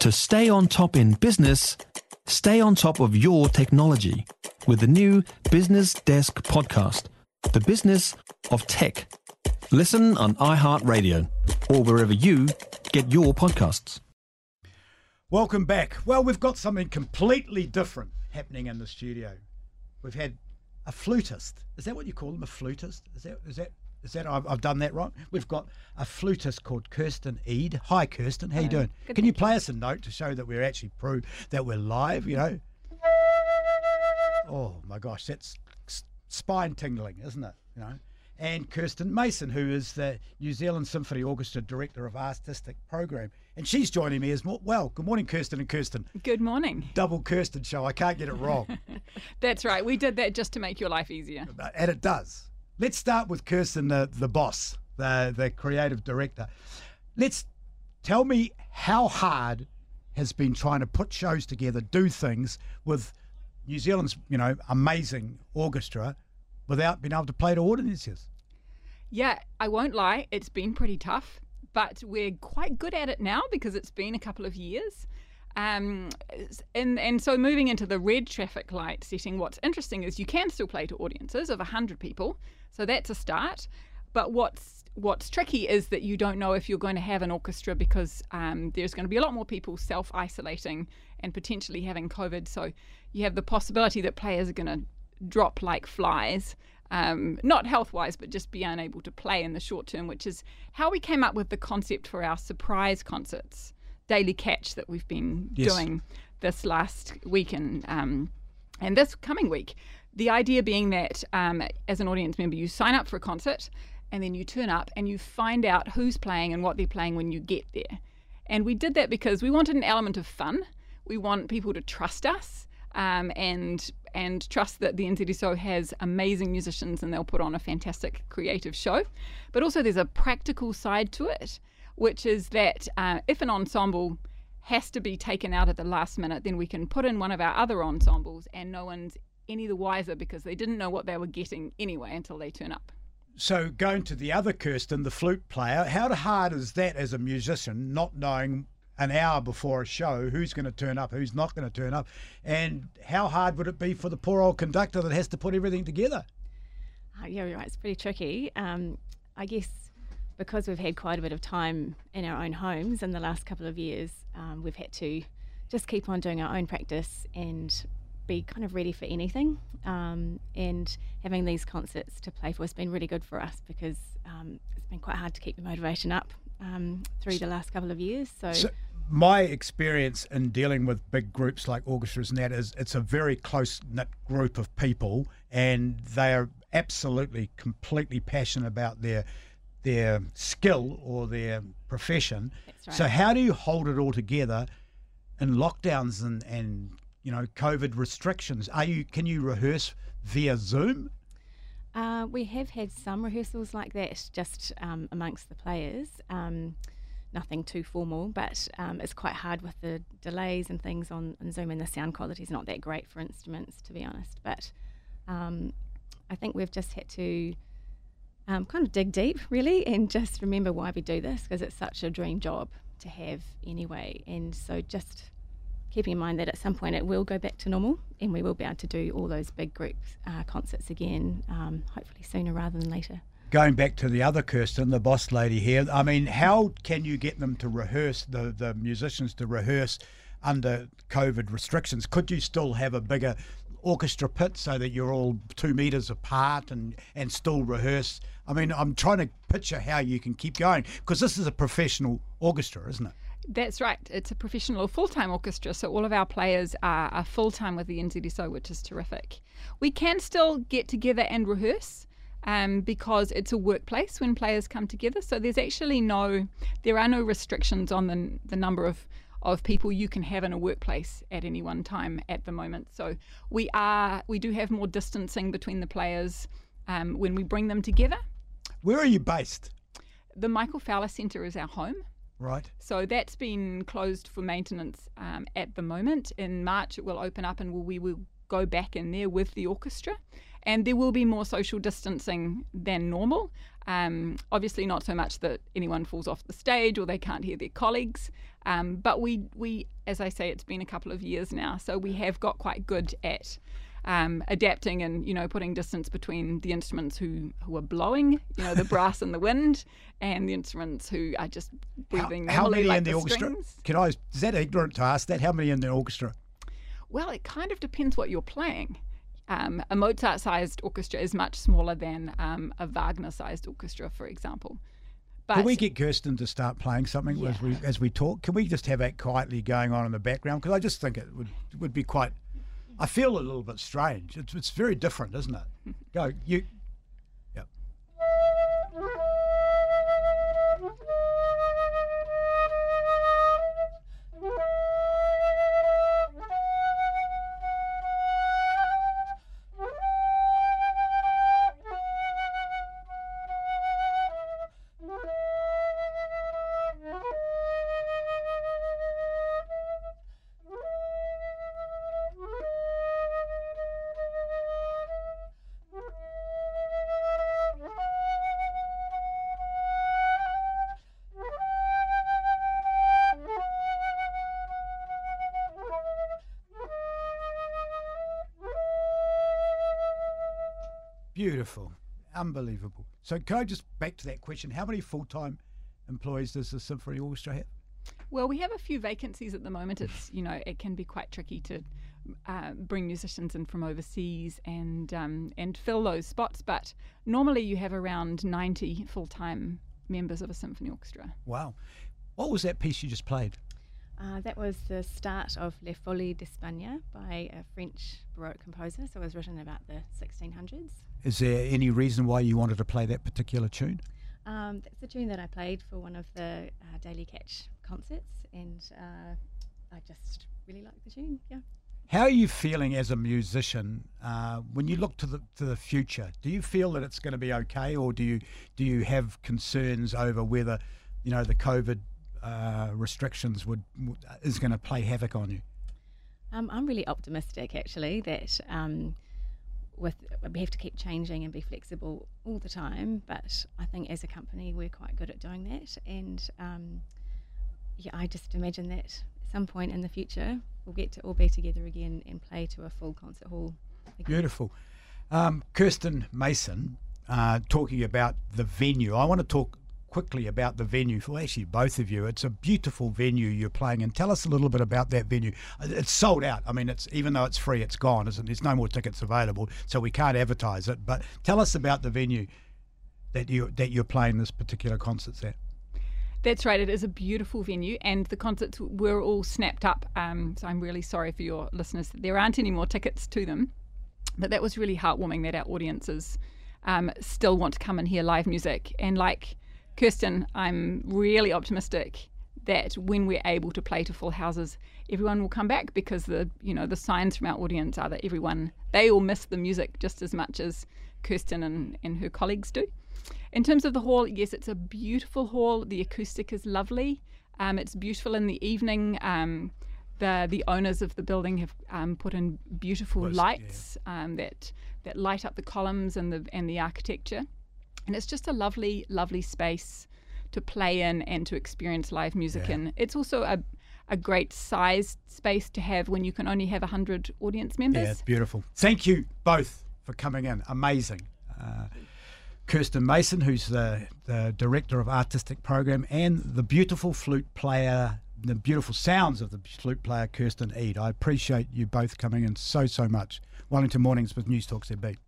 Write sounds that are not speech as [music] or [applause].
To stay on top in business, stay on top of your technology with the new Business Desk podcast, The Business of Tech. Listen on iHeartRadio or wherever you get your podcasts. Welcome back. Well, we've got something completely different happening in the studio. We've had a flutist. Is that what you call them? A flutist? Is that is that is that I've, I've done that right? We've got a flutist called Kirsten Ead. Hi, Kirsten. How you doing? Good, Can you play us a note to show that we're actually prove that we're live? You know. Oh my gosh, that's spine tingling, isn't it? You know. And Kirsten Mason, who is the New Zealand Symphony Orchestra Director of Artistic Program, and she's joining me as well. Good morning, Kirsten and Kirsten. Good morning. Double Kirsten show. I can't get it wrong. [laughs] That's right. We did that just to make your life easier. And it does. Let's start with Kirsten, the, the boss, the, the creative director. Let's tell me how hard has been trying to put shows together, do things with New Zealand's, you know, amazing orchestra without being able to play to audiences. Yeah, I won't lie, it's been pretty tough, but we're quite good at it now because it's been a couple of years. Um, and and so moving into the red traffic light setting, what's interesting is you can still play to audiences of 100 people, so that's a start. But what's what's tricky is that you don't know if you're going to have an orchestra because um, there's going to be a lot more people self isolating and potentially having COVID. So you have the possibility that players are going to drop like flies. Um, not health wise, but just be unable to play in the short term, which is how we came up with the concept for our surprise concerts, Daily Catch, that we've been Yes. doing this last week and, um, and this coming week. The idea being that um, as an audience member, you sign up for a concert and then you turn up and you find out who's playing and what they're playing when you get there. And we did that because we wanted an element of fun. We want people to trust us um, and and trust that the NZSO has amazing musicians and they'll put on a fantastic creative show. But also, there's a practical side to it, which is that uh, if an ensemble has to be taken out at the last minute, then we can put in one of our other ensembles and no one's any the wiser because they didn't know what they were getting anyway until they turn up. So going to the other Kirsten, the flute player, how hard is that as a musician, not knowing an hour before a show who's going to turn up, who's not going to turn up, and how hard would it be for the poor old conductor that has to put everything together? Uh, yeah, you're right. It's pretty tricky. Um, I guess because we've had quite a bit of time in our own homes in the last couple of years, um, we've had to just keep on doing our own practice and be kind of ready for anything. Um, and having these concerts to play for has been really good for us because um, it's been quite hard to keep the motivation up um, through the last couple of years. So, So my experience in dealing with big groups like orchestras and that is it's a very close knit group of people and they are absolutely completely passionate about their their skill or their profession. That's right. So how do you hold it all together in lockdowns and, and you know COVID restrictions? Are you can you rehearse via Zoom? Uh, we have had some rehearsals like that just um, amongst the players. Um, nothing too formal, but um, it's quite hard with the delays and things on, on Zoom, and the sound quality is not that great for instruments, to be honest. But um, I think we've just had to um, kind of dig deep, really, and just remember why we do this because it's such a dream job to have anyway. And so just keeping in mind that at some point it will go back to normal and we will be able to do all those big group uh, concerts again, um, hopefully sooner rather than later. Going back to the other Kirsten, the boss lady here, I mean, how can you get them to rehearse, the, the musicians to rehearse under COVID restrictions? Could you still have a bigger orchestra pit so that you're all two metres apart and, and still rehearse? I mean, I'm trying to picture how you can keep going because this is a professional orchestra, isn't it? That's right. It's a professional full time orchestra, so all of our players are, are full time with the NZSO, which is terrific. We can still get together and rehearse. Um, because it's a workplace when players come together, so there's actually no, there are no restrictions on the the number of of people you can have in a workplace at any one time at the moment. So we are, we do have more distancing between the players um, when we bring them together. Where are you based? The Michael Fowler Centre is our home. Right. So that's been closed for maintenance um, at the moment. In March, it will open up and we will go back in there with the orchestra. And there will be more social distancing than normal. Um, obviously, not so much that anyone falls off the stage or they can't hear their colleagues. Um, but we, we, as I say, it's been a couple of years now, so we have got quite good at um, adapting and you know putting distance between the instruments who who are blowing, you know, the [laughs] brass and the wind, and the instruments who are just breathing. How, how many like in the, the orchestra? strings. Can I? Is that ignorant to ask that? How many in the orchestra? Well, it kind of depends what you're playing. Um, a Mozart-sized orchestra is much smaller than um, a Wagner-sized orchestra, for example. But Can we get Kirsten to start playing something as we as we talk? Can we just have that quietly going on in the background? Because I just think it would would be quite. I feel a little bit strange. It's it's very different, isn't it? [laughs] Go you. Beautiful, unbelievable. So can I just back to that question? How many full time employees does the symphony orchestra have? Well, we have a few vacancies at the moment. It's [laughs] you know it can be quite tricky to uh, bring musicians in from overseas and um, and fill those spots. But normally you have around ninety full time members of a symphony orchestra. Wow. What was that piece you just played? Uh, that was the start of Les Folies d'Espagne by a French Baroque composer. So it was written about the 1600s. Is there any reason why you wanted to play that particular tune? Um, that's the tune that I played for one of the uh, Daily Catch concerts, and uh, I just really like the tune. Yeah. How are you feeling as a musician uh, when you look to the to the future? Do you feel that it's going to be okay, or do you do you have concerns over whether you know the COVID uh, restrictions would, is going to play havoc on you? Um, I'm really optimistic, actually, that um, with we have to keep changing and be flexible all the time. But I think as a company, we're quite good at doing that. And um, yeah, I just imagine that at some point in the future, we'll get to all be together again and play to a full concert hall. Again. Beautiful. Um, Kirsten Mason, uh, talking about the venue. I want to talk quickly about the venue for actually both of you. It's a beautiful venue you're playing in. Tell us a little bit about that venue. Uh, It's sold out. I mean, it's even though it's free, it's gone. Isn't? It? There's no more tickets available, so we can't advertise it. But tell us about the venue that you that you're playing this particular concerts at. That's right. It is a beautiful venue, and the concerts were all snapped up. Um, so I'm really sorry for your listeners that there aren't any more tickets to them. But that was really heartwarming that our audiences um, still want to come and hear live music. And like Kirsten, I'm really optimistic that when we're able to play to full houses, everyone will come back because the you know the signs from our audience are that everyone they all miss the music just as much as Kirsten and, and her colleagues do. In terms of the hall, yes, it's a beautiful hall. The acoustic is lovely. Um, it's beautiful in the evening. Um, the the owners of the building have um, put in beautiful lights um, that that light up the columns and the and the architecture, and it's just a lovely lovely space to play in and to experience live music Yeah. in. It's also a a great sized space to have when you can only have 100 audience members. Yeah, it's beautiful. Thank you both for coming in. Amazing. Uh, Kirsten Mason, who's the, the director of artistic program, and the beautiful flute player, the beautiful sounds of the flute player, Kirsten Ead. I appreciate you both coming in so, so much. Wellington Mornings with News Talk ZB.